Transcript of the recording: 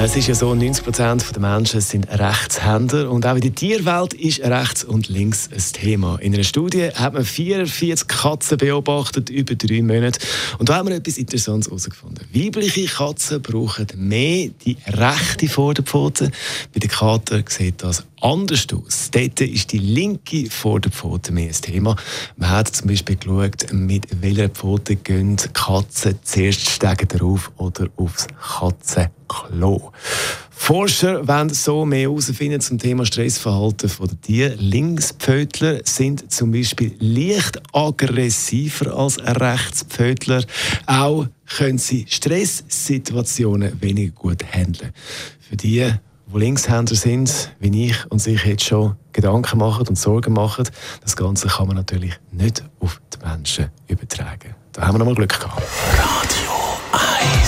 Es ist ja so, 90% der Menschen sind Rechtshänder und auch in der Tierwelt ist rechts und links ein Thema. In einer Studie hat man 44 Katzen beobachtet über drei Monate und da haben wir etwas Interessantes herausgefunden. Weibliche Katzen brauchen mehr die rechte Vorderpfote. Bei den Kater sieht das anders aus. Dort ist die linke Vorderpfote mehr ein Thema. Man hat zum Beispiel geschaut, mit welcher Pfote gehen Katzen zuerst steigen drauf oder aufs Katzenklo. Forscher wollen so mehr herausfinden zum Thema Stressverhalten der Tiere. Linkspfötler sind zum Beispiel leicht aggressiver als Rechtspfötler. Auch können sie Stresssituationen weniger gut handeln. Für die die Linkshänder sind, wie ich und sich jetzt schon Gedanken machen und Sorgen machen. Das Ganze kann man natürlich nicht auf die Menschen übertragen. Da haben wir noch mal Glück gehabt. Radio 1.